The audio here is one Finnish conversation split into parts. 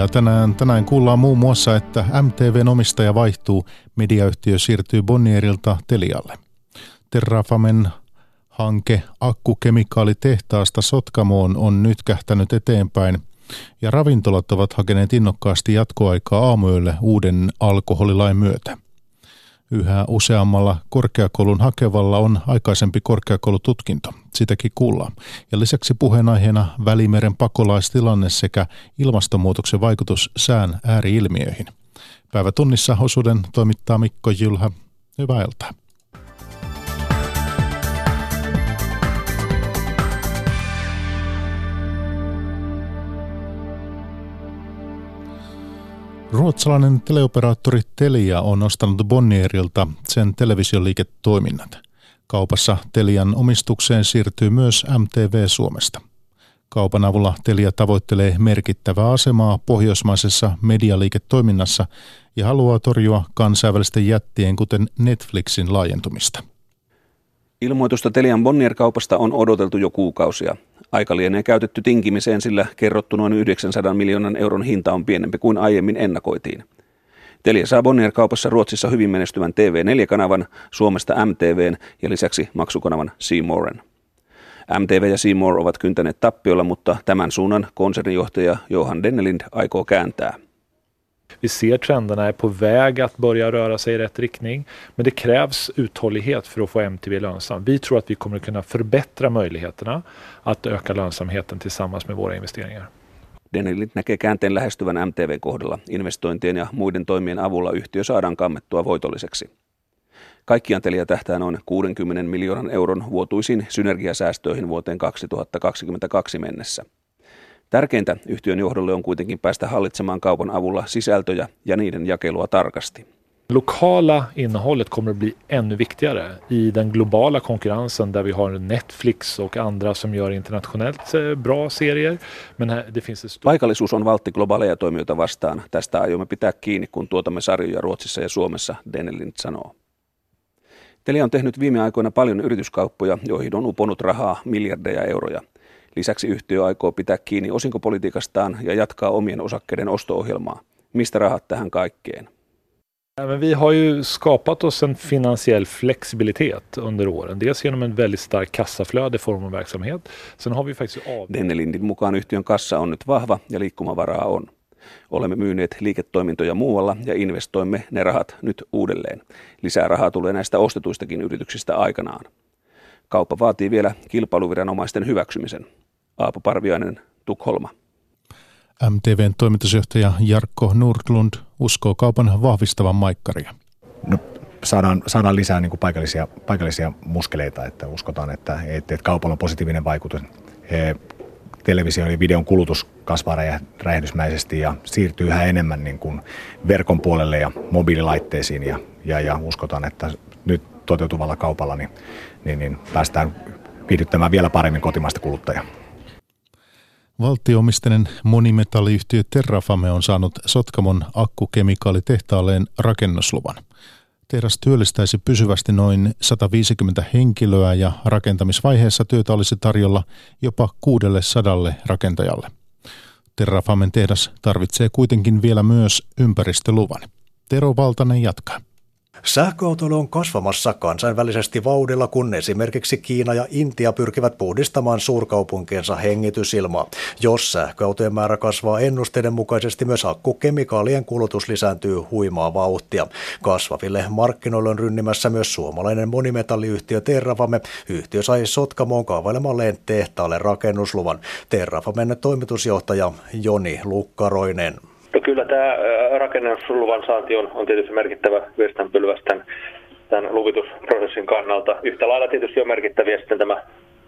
Ja tänään, tänään kuullaan muun muassa, että MTVn omistaja vaihtuu, mediayhtiö siirtyy Bonnierilta Telialle. Terrafamen hanke akkukemikaalitehtaasta Sotkamoon on nyt kähtänyt eteenpäin ja ravintolat ovat hakeneet innokkaasti jatkoaikaa aamuille uuden alkoholilain myötä. Yhä useammalla korkeakoulun hakevalla on aikaisempi korkeakoulututkinto, sitäkin kuullaan. Ja lisäksi puheenaiheena Välimeren pakolaistilanne sekä ilmastonmuutoksen vaikutus sään ääriilmiöihin. Päivätunnissa osuuden toimittaa Mikko Jylhä. Hyvää iltaa. Ruotsalainen teleoperaattori Telia on ostanut Bonnierilta sen televisioliiketoiminnat. Kaupassa Telian omistukseen siirtyy myös MTV Suomesta. Kaupan avulla Telia tavoittelee merkittävää asemaa pohjoismaisessa medialiiketoiminnassa ja haluaa torjua kansainvälisten jättien, kuten Netflixin laajentumista. Ilmoitusta Telian Bonnier-kaupasta on odoteltu jo kuukausia. Aika lienee käytetty tinkimiseen, sillä kerrottu noin 900 miljoonan euron hinta on pienempi kuin aiemmin ennakoitiin. Telia saa Bonnier-kaupassa Ruotsissa hyvin menestyvän TV4-kanavan, Suomesta MTVn ja lisäksi maksukanavan Seamouren. MTV ja Seymour ovat kyntäneet tappiolla, mutta tämän suunnan konsernijohtaja Johan Dennelind aikoo kääntää – Vi ser trenderna är på väg att börja röra sig i rätt riktning. Men det krävs uthållighet för att få MTV lönsam. Vi tror att vi kommer kunna förbättra möjligheterna att öka lönsamheten tillsammans med våra investeringar. Denelit näkee käänteen lähestyvän MTVn kohdalla. Investointien ja muiden toimien avulla yhtiö saadaan kammettua voitolliseksi. Kaikkiaan Telia tähtää noin 60 miljoonan euron vuotuisiin synergiasäästöihin vuoteen 2022 mennessä. Tärkeintä yhtiön johdolle on kuitenkin päästä hallitsemaan kaupan avulla sisältöjä ja niiden jakelua tarkasti. Lokala innehållet kommer att bli ännu viktigare i den globala konkurrensen där vi har Netflix och andra som gör internationellt eh, bra serier. Men här, det finns ett stort... Paikallisuus on valtti globaaleja toimijoita vastaan. Tästä aiomme pitää kiinni, kun tuotamme sarjoja Ruotsissa ja Suomessa, Denelin sanoo. Telia on tehnyt viime aikoina paljon yrityskauppoja, joihin on uponut rahaa miljardeja euroja. Lisäksi yhtiö aikoo pitää kiinni osinkopolitiikastaan ja jatkaa omien osakkeiden osto-ohjelmaa. Mistä rahat tähän kaikkeen? Men vi har ju skapat oss en finansiell flexibilitet under åren. Dels genom en väldigt stark kassaflöde i form av verksamhet. Sen har vi faktiskt av... Dennelindin mukaan yhtiön kassa on nyt vahva ja liikkumavaraa on. Olemme myyneet liiketoimintoja muualla ja investoimme ne rahat nyt uudelleen. Lisää rahaa tulee näistä ostetuistakin yrityksistä aikanaan. Kauppa vaatii vielä kilpailuviranomaisten hyväksymisen. Aapo Parviainen, Tukholma. MTVn toimitusjohtaja Jarkko Nordlund uskoo kaupan vahvistavan maikkaria. No, saadaan, saadaan lisää niin kuin paikallisia, paikallisia muskeleita, että uskotaan, että, että kaupalla on positiivinen vaikutus. He, television ja videon kulutus kasvaa räjähdysmäisesti ja siirtyy yhä enemmän niin kuin verkon puolelle ja mobiililaitteisiin ja, ja, ja uskotaan, että nyt toteutuvalla kaupalla niin, niin, niin päästään viihdyttämään vielä paremmin kotimaista kuluttajaa. Valtioomistinen monimetalliyhtiö Terrafame on saanut Sotkamon akkukemikaalitehtaalleen rakennusluvan. Tehdas työllistäisi pysyvästi noin 150 henkilöä ja rakentamisvaiheessa työtä olisi tarjolla jopa 600 rakentajalle. Terrafamen tehdas tarvitsee kuitenkin vielä myös ympäristöluvan. Tero Valtanen jatkaa. Sähköautoilu on kasvamassa kansainvälisesti vauhdilla, kun esimerkiksi Kiina ja Intia pyrkivät puhdistamaan suurkaupunkiensa hengitysilmaa. Jos sähköautojen määrä kasvaa ennusteiden mukaisesti, myös akkukemikaalien kulutus lisääntyy huimaa vauhtia. Kasvaville markkinoille on rynnimässä myös suomalainen monimetalliyhtiö Terrafame. Yhtiö sai Sotkamoon kaavailemalleen tehtaalle rakennusluvan. Terrafamen toimitusjohtaja Joni Lukkaroinen. No kyllä tämä rakennusluvan saanti on, on tietysti merkittävä virstanpylväs tämän, tämän luvitusprosessin kannalta. Yhtä lailla tietysti on merkittäviä sitten tämä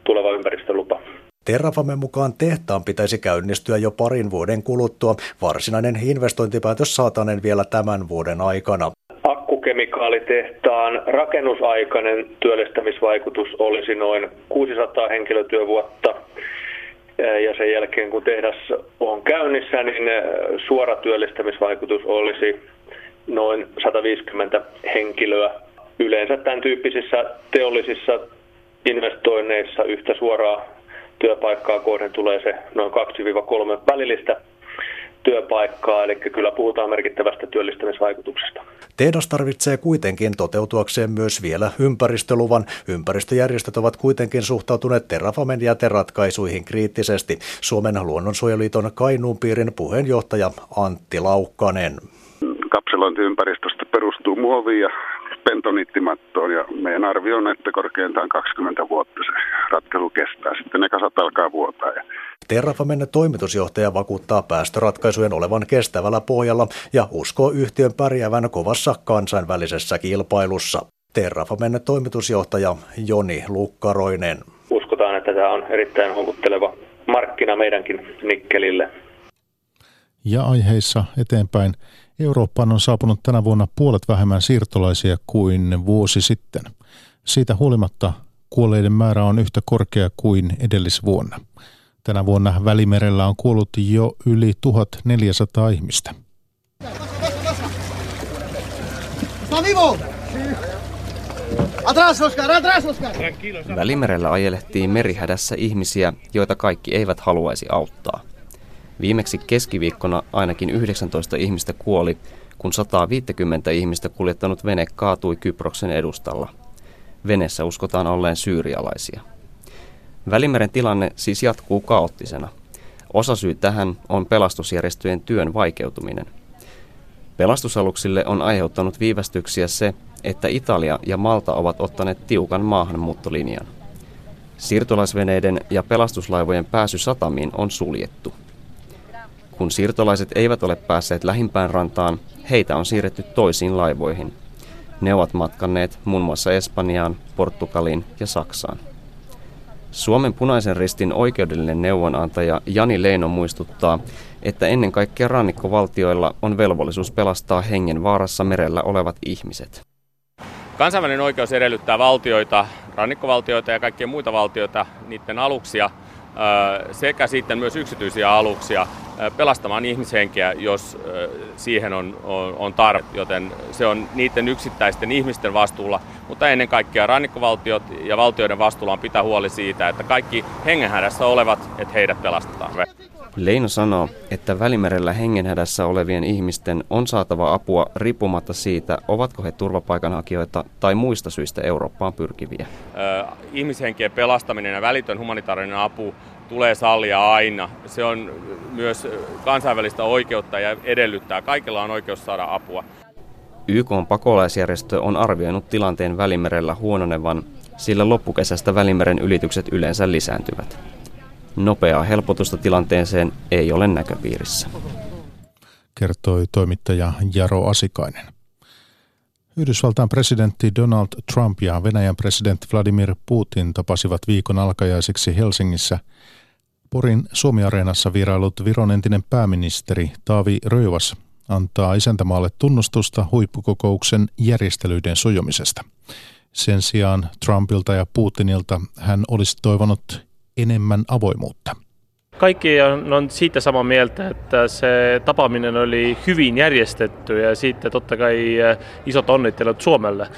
tuleva ympäristölupa. Terrafamen mukaan tehtaan pitäisi käynnistyä jo parin vuoden kuluttua. Varsinainen investointipäätös saatanen vielä tämän vuoden aikana. Akkukemikaalitehtaan rakennusaikainen työllistämisvaikutus olisi noin 600 henkilötyövuotta ja sen jälkeen kun tehdas on käynnissä, niin suora työllistämisvaikutus olisi noin 150 henkilöä. Yleensä tämän tyyppisissä teollisissa investoinneissa yhtä suoraa työpaikkaa kohden tulee se noin 2-3 välillistä työpaikkaa, eli kyllä puhutaan merkittävästä työllistämisvaikutuksesta. Tehdas tarvitsee kuitenkin toteutuakseen myös vielä ympäristöluvan. Ympäristöjärjestöt ovat kuitenkin suhtautuneet Terrafamen jäteratkaisuihin kriittisesti. Suomen luonnonsuojeliiton Kainuun piirin puheenjohtaja Antti Laukkanen. Kapselointiympäristöstä perustuu muoviin ja pentoniittimattoon ja meidän arvio on, että korkeintaan 20 vuotta se ratkaisu kestää. Sitten ne kasat alkaa vuotaa ja Terrafamen toimitusjohtaja vakuuttaa päästöratkaisujen olevan kestävällä pohjalla ja uskoo yhtiön pärjäävän kovassa kansainvälisessä kilpailussa. Terrafamen toimitusjohtaja Joni Lukkaroinen. Uskotaan, että tämä on erittäin houkutteleva markkina meidänkin nikkelille. Ja aiheissa eteenpäin. Eurooppaan on saapunut tänä vuonna puolet vähemmän siirtolaisia kuin vuosi sitten. Siitä huolimatta kuolleiden määrä on yhtä korkea kuin edellisvuonna. Tänä vuonna Välimerellä on kuollut jo yli 1400 ihmistä. Välimerellä ajelehtii merihädässä ihmisiä, joita kaikki eivät haluaisi auttaa. Viimeksi keskiviikkona ainakin 19 ihmistä kuoli, kun 150 ihmistä kuljettanut vene kaatui Kyproksen edustalla. Venessä uskotaan olleen syyrialaisia. Välimeren tilanne siis jatkuu kaoottisena. Osasyy tähän on pelastusjärjestöjen työn vaikeutuminen. Pelastusaluksille on aiheuttanut viivästyksiä se, että Italia ja Malta ovat ottaneet tiukan maahanmuuttolinjan. Siirtolaisveneiden ja pelastuslaivojen pääsy satamiin on suljettu. Kun siirtolaiset eivät ole päässeet lähimpään rantaan, heitä on siirretty toisiin laivoihin. Ne ovat matkanneet muun muassa Espanjaan, Portugaliin ja Saksaan. Suomen punaisen ristin oikeudellinen neuvonantaja Jani Leino muistuttaa, että ennen kaikkea rannikkovaltioilla on velvollisuus pelastaa hengen vaarassa merellä olevat ihmiset. Kansainvälinen oikeus edellyttää valtioita, rannikkovaltioita ja kaikkia muita valtioita, niiden aluksia sekä sitten myös yksityisiä aluksia pelastamaan ihmishenkeä, jos siihen on, on, on tarve. Joten se on niiden yksittäisten ihmisten vastuulla, mutta ennen kaikkea rannikkovaltiot ja valtioiden vastuulla on pitää huoli siitä, että kaikki hengenhädässä olevat, että heidät pelastetaan. Leino sanoo, että Välimerellä hengenhädässä olevien ihmisten on saatava apua riippumatta siitä, ovatko he turvapaikanhakijoita tai muista syistä Eurooppaan pyrkiviä. ihmishenkien pelastaminen ja välitön humanitaarinen apu tulee sallia aina. Se on myös kansainvälistä oikeutta ja edellyttää. Kaikilla on oikeus saada apua. YK on pakolaisjärjestö on arvioinut tilanteen Välimerellä huononevan, sillä loppukesästä Välimeren ylitykset yleensä lisääntyvät. Nopeaa helpotusta tilanteeseen ei ole näköpiirissä. Kertoi toimittaja Jaro Asikainen. Yhdysvaltain presidentti Donald Trump ja Venäjän presidentti Vladimir Putin tapasivat viikon alkajaiseksi Helsingissä. Porin Suomi-areenassa vierailut Viron entinen pääministeri Taavi Röivas antaa isäntämaalle tunnustusta huippukokouksen järjestelyiden sujumisesta. Sen sijaan Trumpilta ja Putinilta hän olisi toivonut enemmän avoimuutta. Kaikki on, on siitä samaa mieltä, että se tapaaminen oli hyvin järjestetty ja siitä totta kai eh, isot onnittelut Suomelle.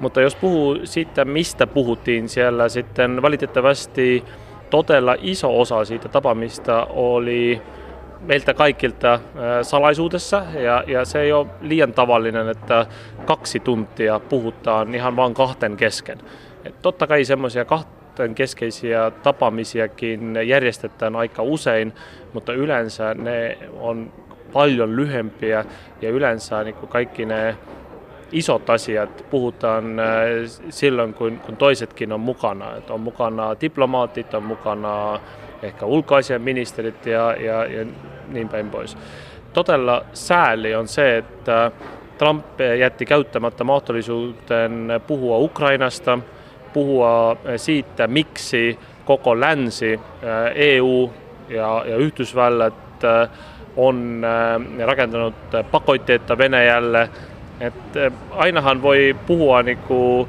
Mutta jos puhuu siitä, mistä puhuttiin siellä, sitten valitettavasti todella iso osa siitä tapaamista oli meiltä kaikilta eh, salaisuudessa ja, ja se ei ole liian tavallinen, että kaksi tuntia puhutaan ihan vain kahten kesken. Et totta kai semmoisia kahta kahden keskeisiä tapaamisiakin järjestetään aika usein, mutta yleensä ne on paljon lyhempiä ja yleensä niin kuin kaikki ne isot asiat puhutaan äh, silloin, kun, kun toisetkin on mukana. Et on mukana diplomaatit, on mukana ehkä ulkoasiaministerit ja, ja, ja niin päin pois. Todella sääli on se, että Trump jätti käyttämättä mahdollisuuden puhua Ukrainasta – puhua eh, siitä, miksi koko länsi, eh, EU ja, ja Yhdysvallat eh, on rakentanut pakotteita Venäjälle. Et ainahan voi puhua, niinku,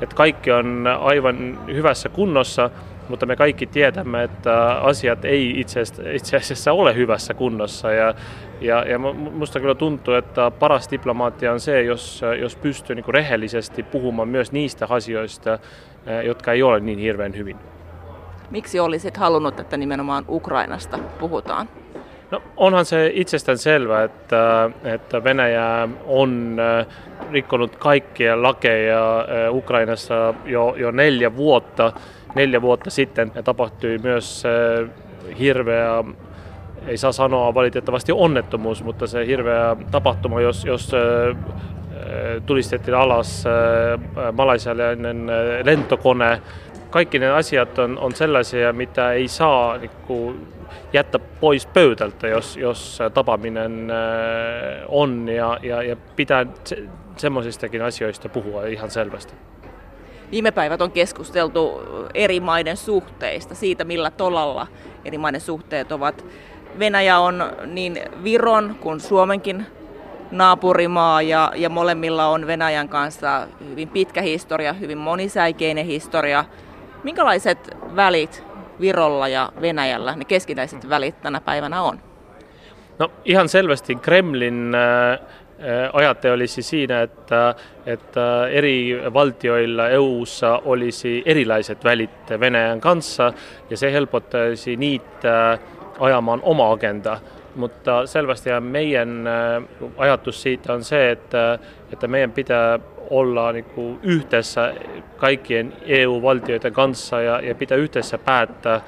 että kaikki on aivan hyvässä kunnossa, mutta me kaikki tiedämme, että asiat ei itse, itse asiassa ole hyvässä kunnossa. Ja, ja, ja musta kyllä tuntuu, että paras diplomaatia on se, jos, jos pystyy niin rehellisesti puhumaan myös niistä asioista, eh, jotka ei ole niin hirveän hyvin. Miksi olisit halunnut, että nimenomaan Ukrainasta puhutaan? No onhan se itsestään selvä, että, että Venäjä on äh, rikkonut kaikkia lakeja äh, Ukrainassa jo, jo neljä vuotta. Neljä vuotta sitten tapahtui myös hirveä, ei saa sanoa valitettavasti onnettomuus, mutta se hirveä tapahtuma, jos, jos tulistettiin alas malaisialainen lentokone. Kaikki ne asiat on, on sellaisia, mitä ei saa niin kuin, jättää pois pöydältä, jos, jos tapaaminen äh, on ja, ja, ja pitää se, semmoisistakin asioista puhua ihan selvästi. Viime päivät on keskusteltu eri maiden suhteista, siitä millä tolalla eri maiden suhteet ovat. Venäjä on niin Viron kuin Suomenkin naapurimaa ja, ja molemmilla on Venäjän kanssa hyvin pitkä historia, hyvin monisäikeinen historia. Minkälaiset välit Virolla ja Venäjällä ne keskinäiset välit tänä päivänä on? No ihan selvästi Kremlin äh, äh, ajatte olisi siinä, että, että eri valtioilla EU-ssa olisi erilaiset välit Venäjän kanssa ja se helpottaisi niitä ajamaan oma agenda. Mutta selvästi meidän äh, ajatus siitä on se, että, että meidän pitää olla niin kuin yhdessä kaikkien EU-valtioiden kanssa ja, ja pitää yhdessä päättää,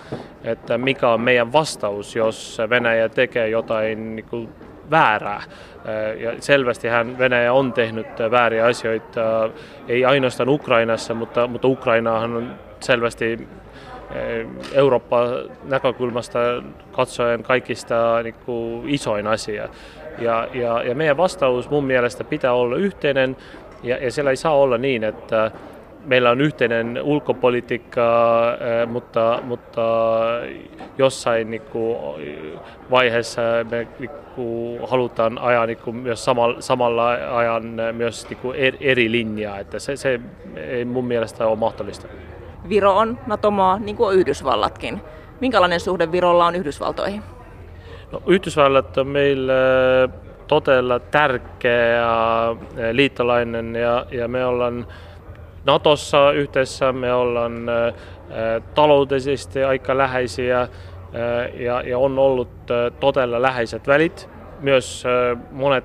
että mikä on meidän vastaus, jos Venäjä tekee jotain niin kuin väärää. Ja selvästihän Venäjä on tehnyt vääriä asioita, ei ainoastaan Ukrainassa, mutta, mutta Ukrainahan on selvästi Eurooppa näkökulmasta katsoen kaikista niin kuin isoin asia. Ja, ja, ja meidän vastaus mun mielestä pitää olla yhteinen ja, ja siellä ei saa olla niin, että meillä on yhteinen ulkopolitiikka, mutta, mutta jossain niin kuin, vaiheessa me niin kuin, halutaan ajaa niin kuin, myös samalla, samalla ajan myös niin kuin, eri linjaa. Että se, se ei mun mielestä ole mahdollista. Viro on NATO-maa, niin kuin Yhdysvallatkin. Minkälainen suhde Virolla on Yhdysvaltoihin? No, Yhdysvallat on meille todella tärkeä eh, liittolainen ja, ja me ollaan Natossa yhteensä, me ollaan eh, taloudellisesti aika läheisiä eh, ja, ja on ollut todella läheiset välit. Myös monet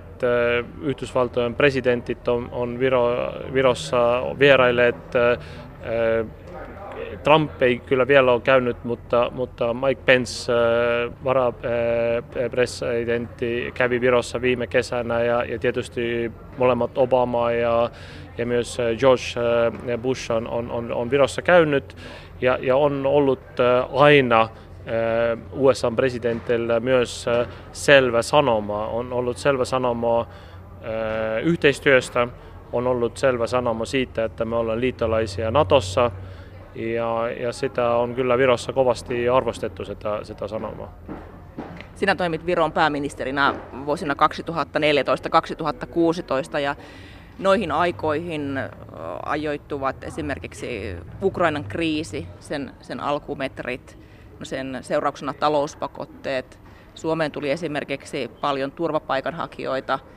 Yhdysvaltojen presidentit on, on Viro, Virossa vierailleet Trump ei kyllä vielä ole käynyt, mutta, mutta Mike Pence, äh, varapresidentti, kävi Virossa viime kesänä ja, ja tietysti molemmat Obama ja, ja myös äh, George äh, Bush on, on, on Virossa käynyt ja, ja on ollut aina USA presidentillä myös selvä sanoma, on ollut selvä sanoma yhteistyöstä, on ollut selvä sanoma siitä, että me ollaan liittolaisia Natossa – ja, ja sitä on kyllä Virossa kovasti arvostettu sitä, sitä sanomaa. Sinä toimit Viron pääministerinä vuosina 2014-2016 ja noihin aikoihin ajoittuvat esimerkiksi Ukrainan kriisi, sen, sen alkumetrit, no sen seurauksena talouspakotteet. Suomeen tuli esimerkiksi paljon turvapaikanhakijoita –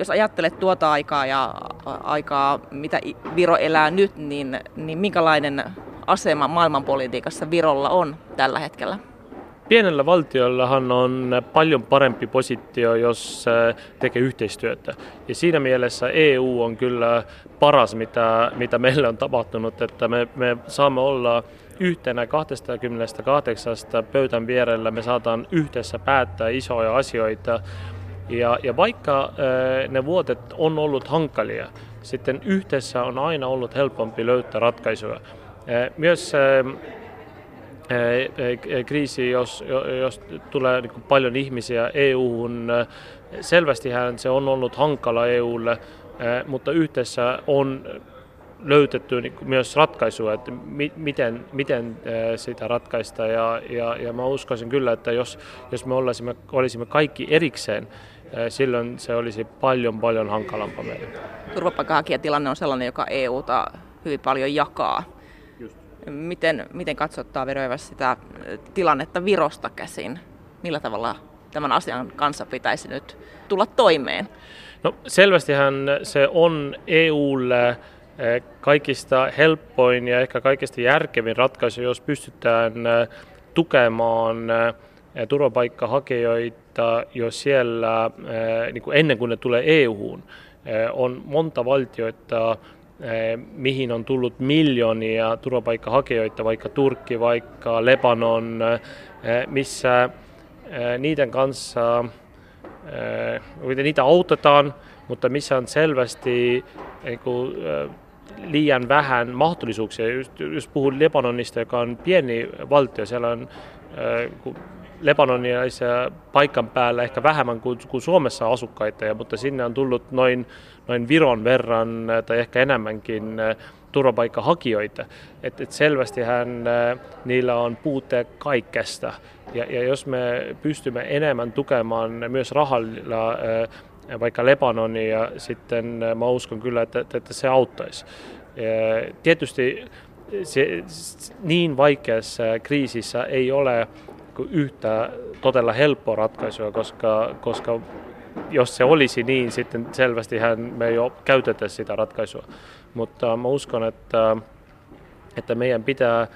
jos ajattelet tuota aikaa ja aikaa, mitä Viro elää nyt, niin, niin minkälainen asema maailmanpolitiikassa Virolla on tällä hetkellä? Pienellä valtiollahan on paljon parempi positio, jos tekee yhteistyötä. Ja siinä mielessä EU on kyllä paras, mitä, mitä meillä on tapahtunut, että me, me saamme olla yhtenä 28 pöytän vierellä, me saataan yhdessä päättää isoja asioita, ja, ja vaikka ne vuodet on ollut hankalia, sitten yhdessä on aina ollut helpompi löytää ratkaisuja. Myös kriisi, jos, jos tulee niin paljon ihmisiä EU-hun, selvästihän se on ollut hankala EUlle, mutta yhdessä on löytetty niin myös ratkaisua, että mi, miten, miten sitä ratkaista. Ja, ja, ja mä uskoisin kyllä, että jos, jos me olisimme, olisimme kaikki erikseen, silloin se olisi paljon paljon hankalampaa meille. Turvapaikanhakijatilanne on sellainen, joka EUta hyvin paljon jakaa. Just. Miten, miten katsottaa Veroivas sitä tilannetta Virosta käsin? Millä tavalla tämän asian kanssa pitäisi nyt tulla toimeen? No selvästihän se on EUlle kaikista helpoin ja ehkä kaikista järkevin ratkaisu, jos pystytään tukemaan turvapaikkahakijoita jo siellä niin kuin ennen kuin ne tulee EU-hun. On monta valtioita, mihin on tullut miljoonia turvapaikkahakijoita, vaikka Turkki, vaikka Lebanon, missä niiden kanssa niitä autetaan, mutta missä on selvästi niin kuin, liian vähän mahdollisuuksia. Just puhun Lebanonista, joka on pieni valtio. Siellä on äh, Lebanonilaisia paikan päällä ehkä vähemmän kuin, kuin Suomessa asukkaita, ja, mutta sinne on tullut noin, noin Viron verran tai ehkä enemmänkin turvapaikkahakijoita. Et, et selvästihän niillä on puute kaikesta. Ja, ja jos me pystymme enemmän tukemaan myös rahalla vaikka Lebanonia, sitten mä uskon kyllä, että, että se auttaisi. Tietysti se, niin vaikeassa kriisissä ei ole yhtä todella helppoa ratkaisua, koska, koska jos se olisi niin, sitten selvästi me jo käytetään sitä ratkaisua. Mutta mä uskon, että, että meidän pitää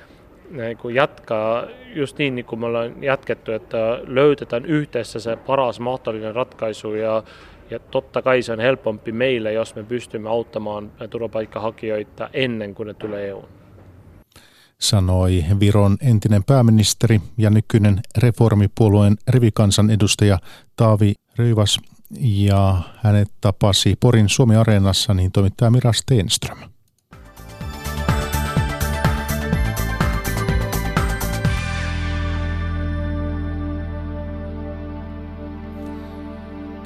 niin kuin jatkaa just niin, niin kuin me ollaan jatkettu, että löytetään yhdessä se paras mahdollinen ratkaisu ja, ja totta kai se on helpompi meille, jos me pystymme auttamaan turvapaikkahakijoita ennen kuin ne tulee EUn. Sanoi Viron entinen pääministeri ja nykyinen reformipuolueen rivikansan edustaja Taavi Ryyvas ja hänet tapasi Porin Suomi-areenassa niin toimittaja Mira Stenström.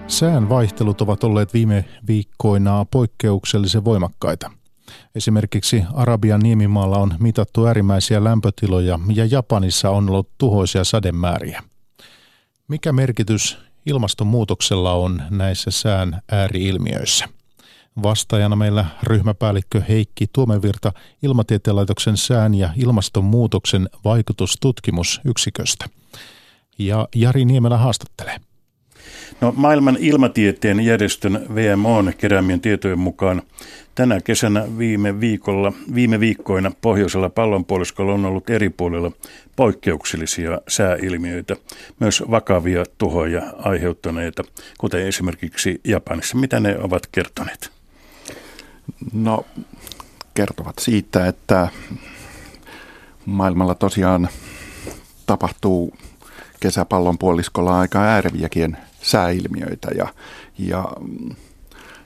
Sään vaihtelut ovat olleet viime viikkoina poikkeuksellisen voimakkaita. Esimerkiksi Arabian niemimaalla on mitattu äärimmäisiä lämpötiloja ja Japanissa on ollut tuhoisia sademääriä. Mikä merkitys ilmastonmuutoksella on näissä sään ääriilmiöissä? Vastaajana meillä ryhmäpäällikkö Heikki Tuomenvirta Ilmatieteen laitoksen sään ja ilmastonmuutoksen vaikutustutkimusyksiköstä. Ja Jari Niemelä haastattelee. No, maailman ilmatieteen järjestön VMOn keräämien tietojen mukaan tänä kesänä viime, viikolla, viime viikkoina pohjoisella pallonpuoliskolla on ollut eri puolilla poikkeuksellisia sääilmiöitä, myös vakavia tuhoja aiheuttaneita, kuten esimerkiksi Japanissa. Mitä ne ovat kertoneet? No, kertovat siitä, että maailmalla tosiaan tapahtuu kesäpallon puoliskolla aika ääreviäkin sääilmiöitä ja, ja,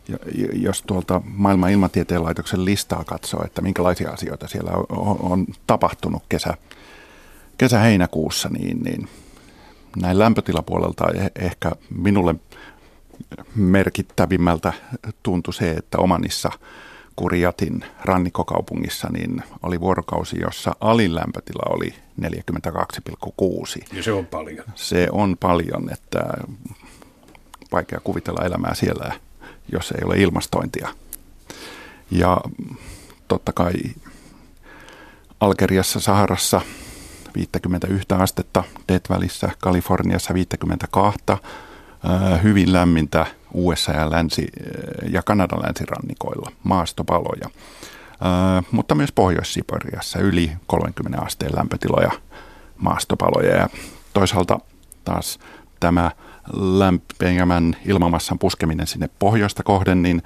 ja jos tuolta maailman ilmatieteen laitoksen listaa katsoo, että minkälaisia asioita siellä on, on tapahtunut kesä, kesä-heinäkuussa, niin, niin näin lämpötilapuolelta eh, ehkä minulle merkittävimmältä tuntui se, että Omanissa Kuriatin rannikkokaupungissa niin oli vuorokausi, jossa alin lämpötila oli 42,6. Ja se on paljon. Se on paljon, että vaikea kuvitella elämää siellä, jos ei ole ilmastointia. Ja totta kai Algeriassa, Saharassa 51 astetta, Death välissä Kaliforniassa 52, hyvin lämmintä USA ja, länsi, ja Kanadan länsirannikoilla, maastopaloja. Mutta myös Pohjois-Siperiassa yli 30 asteen lämpötiloja, maastopaloja ja toisaalta taas tämä lämpimämmän ilmamassan puskeminen sinne pohjoista kohden, niin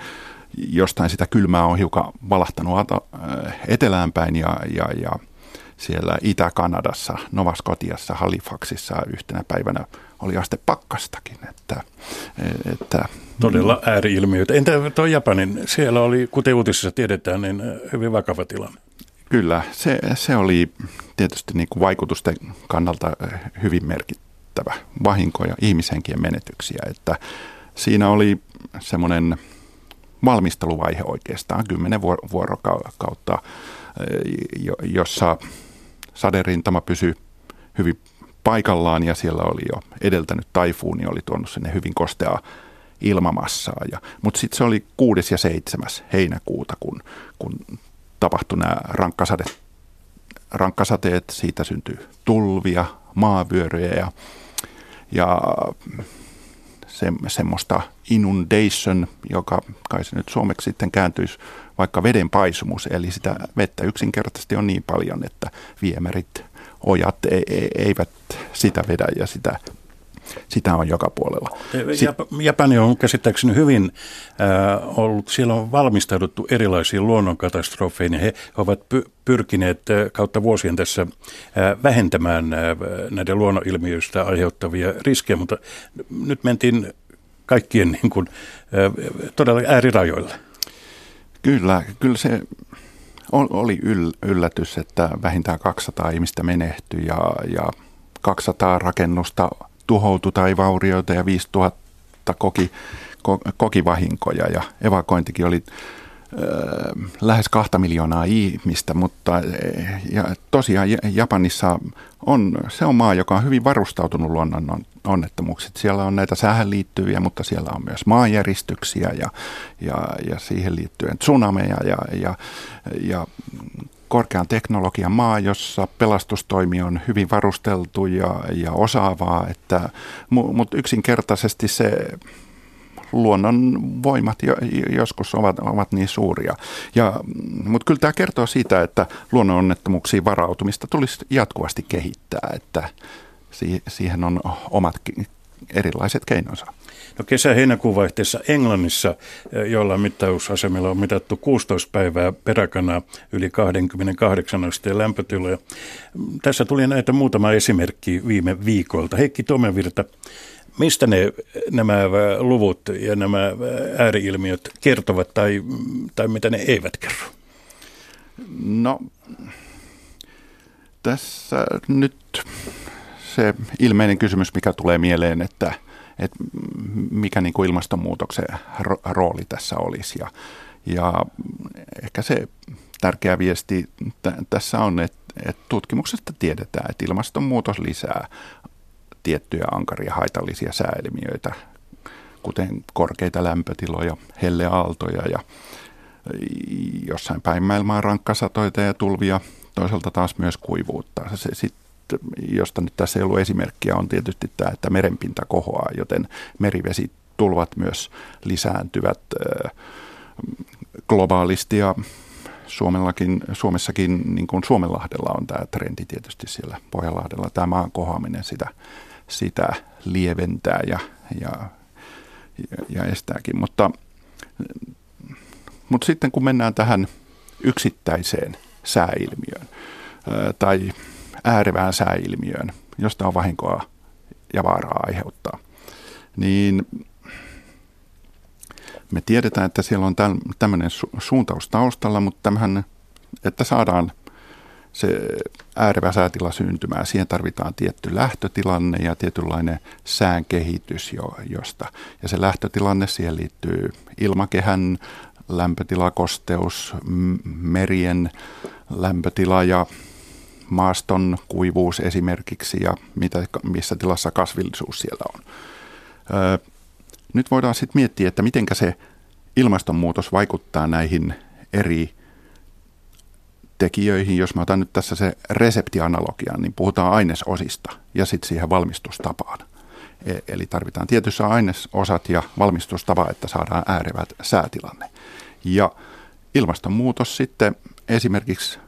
jostain sitä kylmää on hiukan valahtanut eteläänpäin ja, ja, ja siellä Itä-Kanadassa, Nova Scotiassa, Halifaxissa yhtenä päivänä oli aste pakkastakin. Että, että, Todella ääriilmiöitä. Entä tuo Japanin? Siellä oli, kuten uutisissa tiedetään, niin hyvin vakava tilanne. Kyllä, se, se oli tietysti niin kuin vaikutusten kannalta hyvin merkittävä vahinko ja ihmishenkien menetyksiä. Että siinä oli semmoinen valmisteluvaihe oikeastaan, kymmenen vuorokautta, jossa saderintama pysyi hyvin paikallaan ja siellä oli jo edeltänyt taifuuni, oli tuonut sinne hyvin kosteaa ilmamassaa. Ja, mutta sitten se oli 6. ja 7. heinäkuuta, kun, kun tapahtui nämä rankkasade, rankkasateet, siitä syntyi tulvia, maavyöryjä ja, ja se, semmoista inundation, joka kai se nyt suomeksi sitten kääntyisi vaikka veden paisumus, eli sitä vettä yksinkertaisesti on niin paljon, että viemärit ojat e, e, eivät sitä vedä ja sitä sitä on joka puolella. Japani on käsittääkseni hyvin äh, ollut, siellä on valmistauduttu erilaisiin luonnonkatastrofeihin. He ovat py- pyrkineet äh, kautta vuosien tässä äh, vähentämään äh, näiden luonnonilmiöistä aiheuttavia riskejä, mutta nyt mentiin kaikkien niin kuin, todella äärirajoille. Kyllä, kyllä se oli yllätys, että vähintään 200 ihmistä menehtyi ja, ja 200 rakennusta tuhoutui tai vaurioita ja 5000 koki, koki vahinkoja ja evakointikin oli lähes kahta miljoonaa ihmistä, mutta ja tosiaan Japanissa on, se on maa, joka on hyvin varustautunut luonnon onnettomuukset. Siellä on näitä sähän liittyviä, mutta siellä on myös maanjäristyksiä ja, ja, ja siihen liittyen tsunameja ja, ja, ja korkean teknologian maa, jossa pelastustoimi on hyvin varusteltu ja, ja osaavaa, että, mutta yksinkertaisesti se luonnon voimat joskus ovat, ovat niin suuria. Mutta kyllä tämä kertoo siitä, että luonnon onnettomuuksiin varautumista tulisi jatkuvasti kehittää, että siihen on omat erilaiset keinonsa. No kesä-heinäkuun vaihteessa Englannissa, eh, jolla mittausasemilla on mitattu 16 päivää peräkana yli 28 asteen lämpötiloja. Tässä tuli näitä muutama esimerkki viime viikolta. Heikki Tomenvirta, mistä ne, nämä luvut ja nämä ääriilmiöt kertovat tai, tai mitä ne eivät kerro? No, tässä nyt se ilmeinen kysymys, mikä tulee mieleen, että, että mikä niin kuin ilmastonmuutoksen rooli tässä olisi. Ja, ja ehkä se tärkeä viesti t- tässä on, että, että tutkimuksesta tiedetään, että ilmastonmuutos lisää tiettyjä ankaria haitallisia sääilmiöitä, kuten korkeita lämpötiloja, helleaaltoja ja jossain päin maailmaa rankkasatoita ja tulvia, toisaalta taas myös kuivuutta. Se, sit, josta nyt tässä ei ollut esimerkkiä, on tietysti tämä, että merenpinta kohoaa, joten merivesitulvat myös lisääntyvät globaalisti ja Suomellakin, Suomessakin, niin kuin Suomenlahdella on tämä trendi tietysti siellä Pohjanlahdella, tämä maan kohoaminen sitä, sitä lieventää ja, ja, ja, estääkin. Mutta, mutta sitten kun mennään tähän yksittäiseen sääilmiöön tai äärevään sääilmiöön, josta on vahinkoa ja vaaraa aiheuttaa, niin me tiedetään, että siellä on tämmöinen suuntaus taustalla, mutta tämähän, että saadaan se äärevä säätila syntymään, siihen tarvitaan tietty lähtötilanne ja tietynlainen sään kehitys, josta. Ja se lähtötilanne, siihen liittyy ilmakehän lämpötila, kosteus, merien lämpötila ja maaston kuivuus esimerkiksi ja mitä, missä tilassa kasvillisuus siellä on. Öö, nyt voidaan sitten miettiä, että miten se ilmastonmuutos vaikuttaa näihin eri tekijöihin. Jos mä otan nyt tässä se reseptianalogian, niin puhutaan ainesosista ja sitten siihen valmistustapaan. E- eli tarvitaan tietyssä ainesosat ja valmistustapa, että saadaan äärevät säätilanne. Ja ilmastonmuutos sitten esimerkiksi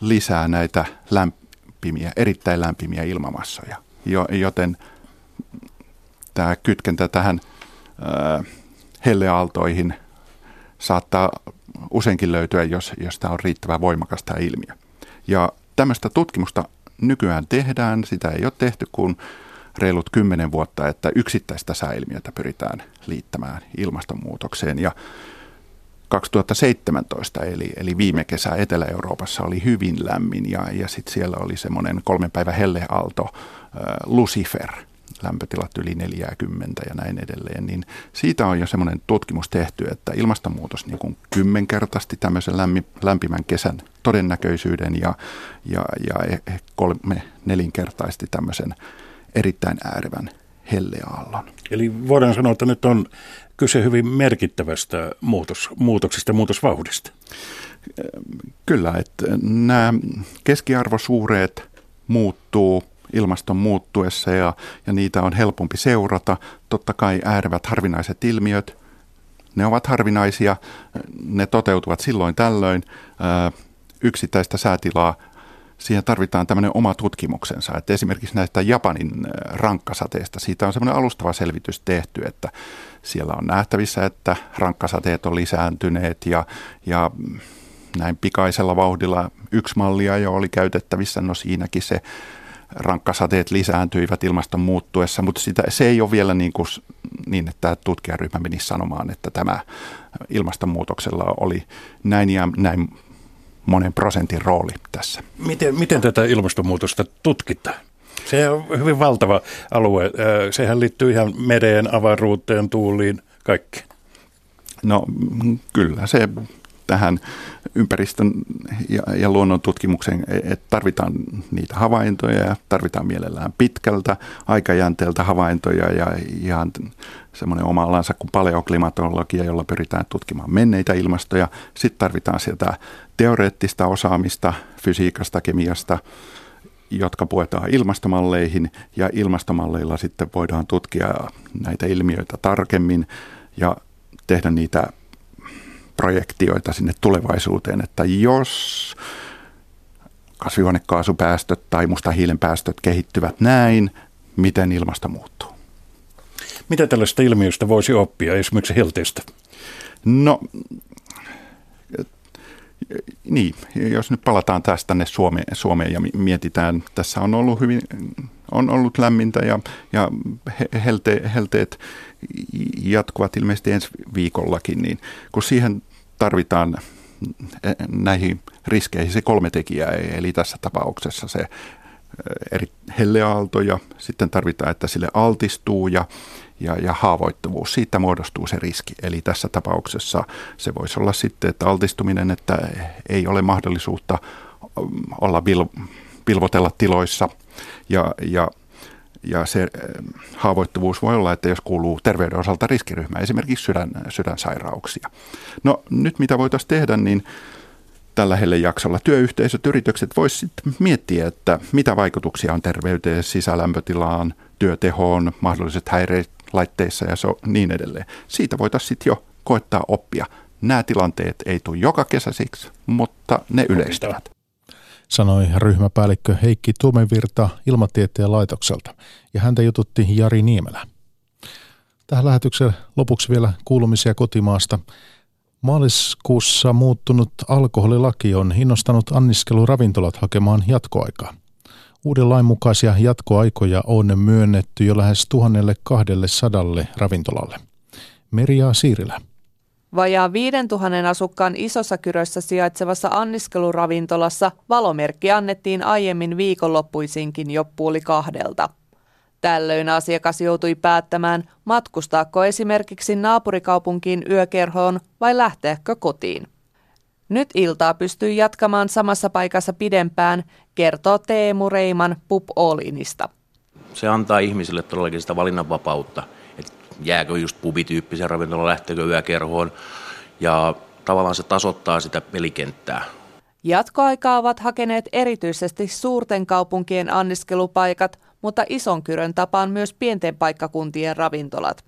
lisää näitä lämpimiä, erittäin lämpimiä ilmamassoja, joten tämä kytkentä tähän äh, helleaaltoihin saattaa useinkin löytyä, jos, jos tämä on riittävän voimakas tämä ilmiö. Ja tämmöistä tutkimusta nykyään tehdään, sitä ei ole tehty kuin reilut kymmenen vuotta, että yksittäistä sääilmiötä pyritään liittämään ilmastonmuutokseen. Ja 2017, eli, eli viime kesä Etelä-Euroopassa oli hyvin lämmin ja, ja sitten siellä oli semmoinen kolmen päivän helleaalto, äh, Lucifer, lämpötilat yli 40 ja näin edelleen, niin siitä on jo semmoinen tutkimus tehty, että ilmastonmuutos niin kuin kymmenkertaisesti tämmöisen lämmi, lämpimän kesän todennäköisyyden ja, ja, ja e, e, kolme nelinkertaisesti tämmöisen erittäin äärevän helleaallon. Eli voidaan sanoa, että nyt on kyse hyvin merkittävästä muutos, muutoksesta, muutosvauhdista. Kyllä, että nämä keskiarvosuureet muuttuu ilmaston muuttuessa ja, ja niitä on helpompi seurata. Totta kai äärevät harvinaiset ilmiöt, ne ovat harvinaisia, ne toteutuvat silloin tällöin. Yksittäistä säätilaa siihen tarvitaan tämmöinen oma tutkimuksensa. Että esimerkiksi näistä Japanin rankkasateista, siitä on semmoinen alustava selvitys tehty, että siellä on nähtävissä, että rankkasateet on lisääntyneet ja, ja näin pikaisella vauhdilla yksi mallia jo oli käytettävissä, no siinäkin se rankkasateet lisääntyivät ilmaston muuttuessa, mutta sitä, se ei ole vielä niin, kuin, niin, että tutkijaryhmä menisi sanomaan, että tämä ilmastonmuutoksella oli näin ja näin monen prosentin rooli tässä. Miten, miten tätä ilmastonmuutosta tutkitaan? Se on hyvin valtava alue. Sehän liittyy ihan mereen, avaruuteen, tuuliin, kaikkeen. No kyllä, se tähän ympäristön ja, ja luonnon tutkimukseen, että tarvitaan niitä havaintoja ja tarvitaan mielellään pitkältä aikajänteeltä havaintoja ja ihan semmoinen oma alansa kuin paleoklimatologia, jolla pyritään tutkimaan menneitä ilmastoja. Sitten tarvitaan sieltä teoreettista osaamista fysiikasta, kemiasta, jotka puetaan ilmastomalleihin ja ilmastomalleilla sitten voidaan tutkia näitä ilmiöitä tarkemmin ja tehdä niitä projektioita sinne tulevaisuuteen, että jos kasvihuonekaasupäästöt tai musta hiilen päästöt kehittyvät näin, miten ilmasto muuttuu. Mitä tällaista ilmiöstä voisi oppia esimerkiksi helteestä? No, niin, jos nyt palataan tästä tänne Suomeen, Suomeen ja mietitään, tässä on ollut hyvin, on ollut lämmintä ja, ja helte, helteet jatkuvat ilmeisesti ensi viikollakin, niin kun siihen tarvitaan eh, näihin riskeihin se kolme tekijää, eli tässä tapauksessa se eh, eri helleaaltoja, sitten tarvitaan, että sille altistuu ja, ja, ja haavoittuvuus, siitä muodostuu se riski. Eli tässä tapauksessa se voisi olla sitten, että altistuminen, että ei ole mahdollisuutta mm, olla pilvotella tiloissa ja, ja ja se eh, haavoittuvuus voi olla, että jos kuuluu terveyden osalta riskiryhmään, esimerkiksi sydän, sydänsairauksia. No nyt mitä voitaisiin tehdä, niin tällä jaksolla työyhteisöt, yritykset voisivat miettiä, että mitä vaikutuksia on terveyteen, sisälämpötilaan, työtehoon, mahdolliset häireet laitteissa ja so, niin edelleen. Siitä voitaisiin sitten jo koettaa oppia. Nämä tilanteet ei tule joka kesäsiksi, mutta ne yleistyvät sanoi ryhmäpäällikkö Heikki Tuomenvirta Ilmatieteen laitokselta, ja häntä jututti Jari Niemelä. Tähän lähetykseen lopuksi vielä kuulumisia kotimaasta. Maaliskuussa muuttunut alkoholilaki on innostanut anniskeluravintolat hakemaan jatkoaikaa. Uuden lain mukaisia jatkoaikoja on myönnetty jo lähes 1200 ravintolalle. Merja Siirilä. Vajaa 5000 asukkaan isossa kyrössä sijaitsevassa anniskeluravintolassa valomerkki annettiin aiemmin viikonloppuisinkin jo puoli kahdelta. Tällöin asiakas joutui päättämään, matkustaako esimerkiksi naapurikaupunkiin yökerhoon vai lähteäkö kotiin. Nyt iltaa pystyy jatkamaan samassa paikassa pidempään, kertoo Teemu Reiman Pub Allinista. Se antaa ihmisille todellakin sitä valinnanvapautta – jääkö just pubityyppisen ravintola, lähteekö yökerhoon ja tavallaan se tasoittaa sitä pelikenttää. Jatkoaikaa ovat hakeneet erityisesti suurten kaupunkien anniskelupaikat, mutta ison kyrön tapaan myös pienten paikkakuntien ravintolat.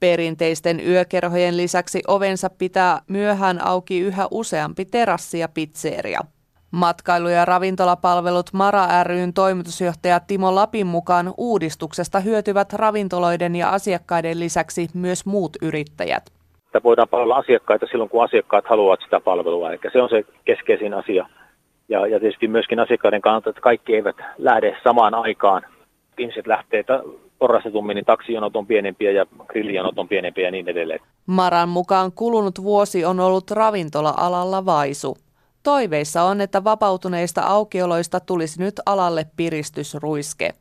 Perinteisten yökerhojen lisäksi ovensa pitää myöhään auki yhä useampi terassi ja pizzeria. Matkailu- ja ravintolapalvelut Mara ryn toimitusjohtaja Timo Lapin mukaan uudistuksesta hyötyvät ravintoloiden ja asiakkaiden lisäksi myös muut yrittäjät. Että voidaan palvella asiakkaita silloin, kun asiakkaat haluavat sitä palvelua, eli se on se keskeisin asia. Ja, ja tietysti myöskin asiakkaiden kannalta, että kaikki eivät lähde samaan aikaan. Ihmiset lähtee porrastetummin, niin taksijonot on pienempiä ja grillijonot on pienempiä ja niin edelleen. Maran mukaan kulunut vuosi on ollut ravintola-alalla vaisu. Toiveissa on, että vapautuneista aukioloista tulisi nyt alalle piristysruiske.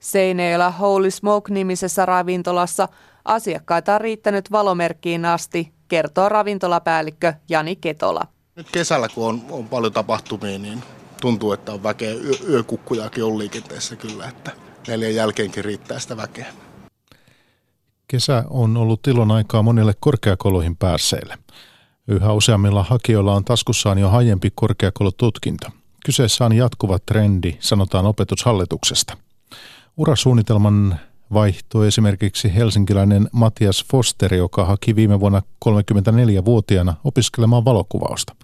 Seineillä Holy Smoke-nimisessä ravintolassa asiakkaita on riittänyt valomerkkiin asti, kertoo ravintolapäällikkö Jani Ketola. Nyt kesällä, kun on, on paljon tapahtumia, niin tuntuu, että on väkeä. Yö, yökukkujakin on liikenteessä kyllä, että neljän jälkeenkin riittää sitä väkeä. Kesä on ollut ilon aikaa monille korkeakouluihin päässeille. Yhä useammilla hakijoilla on taskussaan jo aiempi korkeakoulututkinto. Kyseessä on jatkuva trendi, sanotaan opetushallituksesta. Urasuunnitelman vaihtoi esimerkiksi helsinkiläinen Matias Foster, joka haki viime vuonna 34-vuotiaana opiskelemaan valokuvausta.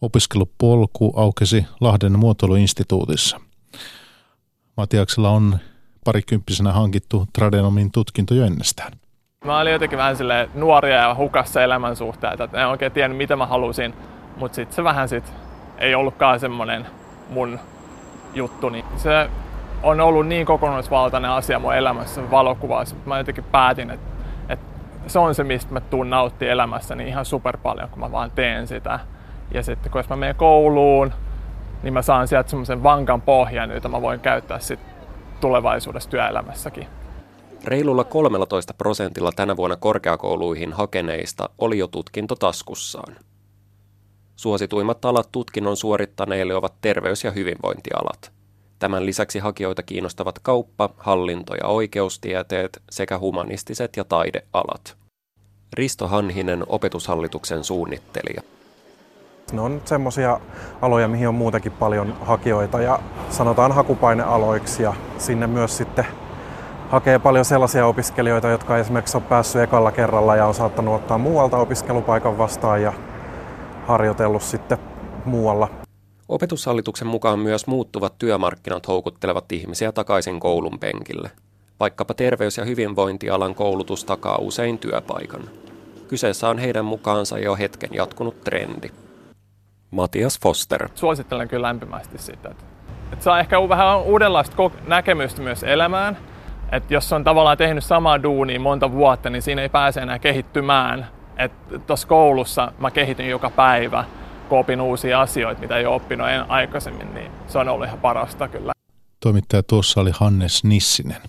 Opiskelupolku aukesi Lahden muotoiluinstituutissa. Matiaksella on parikymppisenä hankittu tradenomin tutkinto jo ennestään. Mä olin jotenkin vähän nuoria ja hukassa elämän suhteita, että en oikein tiennyt mitä mä halusin, mutta sitten se vähän sit ei ollutkaan semmoinen mun juttu, niin se on ollut niin kokonaisvaltainen asia mun elämässä valokuvassa, että mä jotenkin päätin, että, että se on se, mistä mä tuun nauttia elämässäni ihan super paljon, kun mä vaan teen sitä. Ja sitten kun jos mä menen kouluun, niin mä saan sieltä semmoisen vankan pohjan, jota mä voin käyttää sit tulevaisuudessa työelämässäkin. Reilulla 13 prosentilla tänä vuonna korkeakouluihin hakeneista oli jo tutkinto taskussaan. Suosituimmat alat tutkinnon suorittaneille ovat terveys- ja hyvinvointialat. Tämän lisäksi hakijoita kiinnostavat kauppa, hallinto ja oikeustieteet sekä humanistiset ja taidealat. Risto Hanhinen, opetushallituksen suunnittelija. Ne on semmoisia aloja, mihin on muutenkin paljon hakijoita ja sanotaan hakupainealoiksi ja sinne myös sitten hakee paljon sellaisia opiskelijoita, jotka esimerkiksi on päässyt ekalla kerralla ja on saattanut ottaa muualta opiskelupaikan vastaan ja harjoitellut sitten muualla. Opetushallituksen mukaan myös muuttuvat työmarkkinat houkuttelevat ihmisiä takaisin koulun penkille. Vaikkapa terveys- ja hyvinvointialan koulutus takaa usein työpaikan. Kyseessä on heidän mukaansa jo hetken jatkunut trendi. Matias Foster. Suosittelen kyllä lämpimästi sitä, että, että saa ehkä vähän uudenlaista näkemystä myös elämään. Että jos on tavallaan tehnyt samaa duunia monta vuotta, niin siinä ei pääse enää kehittymään. Tuossa koulussa mä kehityn joka päivä, kun opin uusia asioita, mitä ei ole oppinut aikaisemmin, niin se on ollut ihan parasta kyllä. Toimittaja tuossa oli Hannes Nissinen.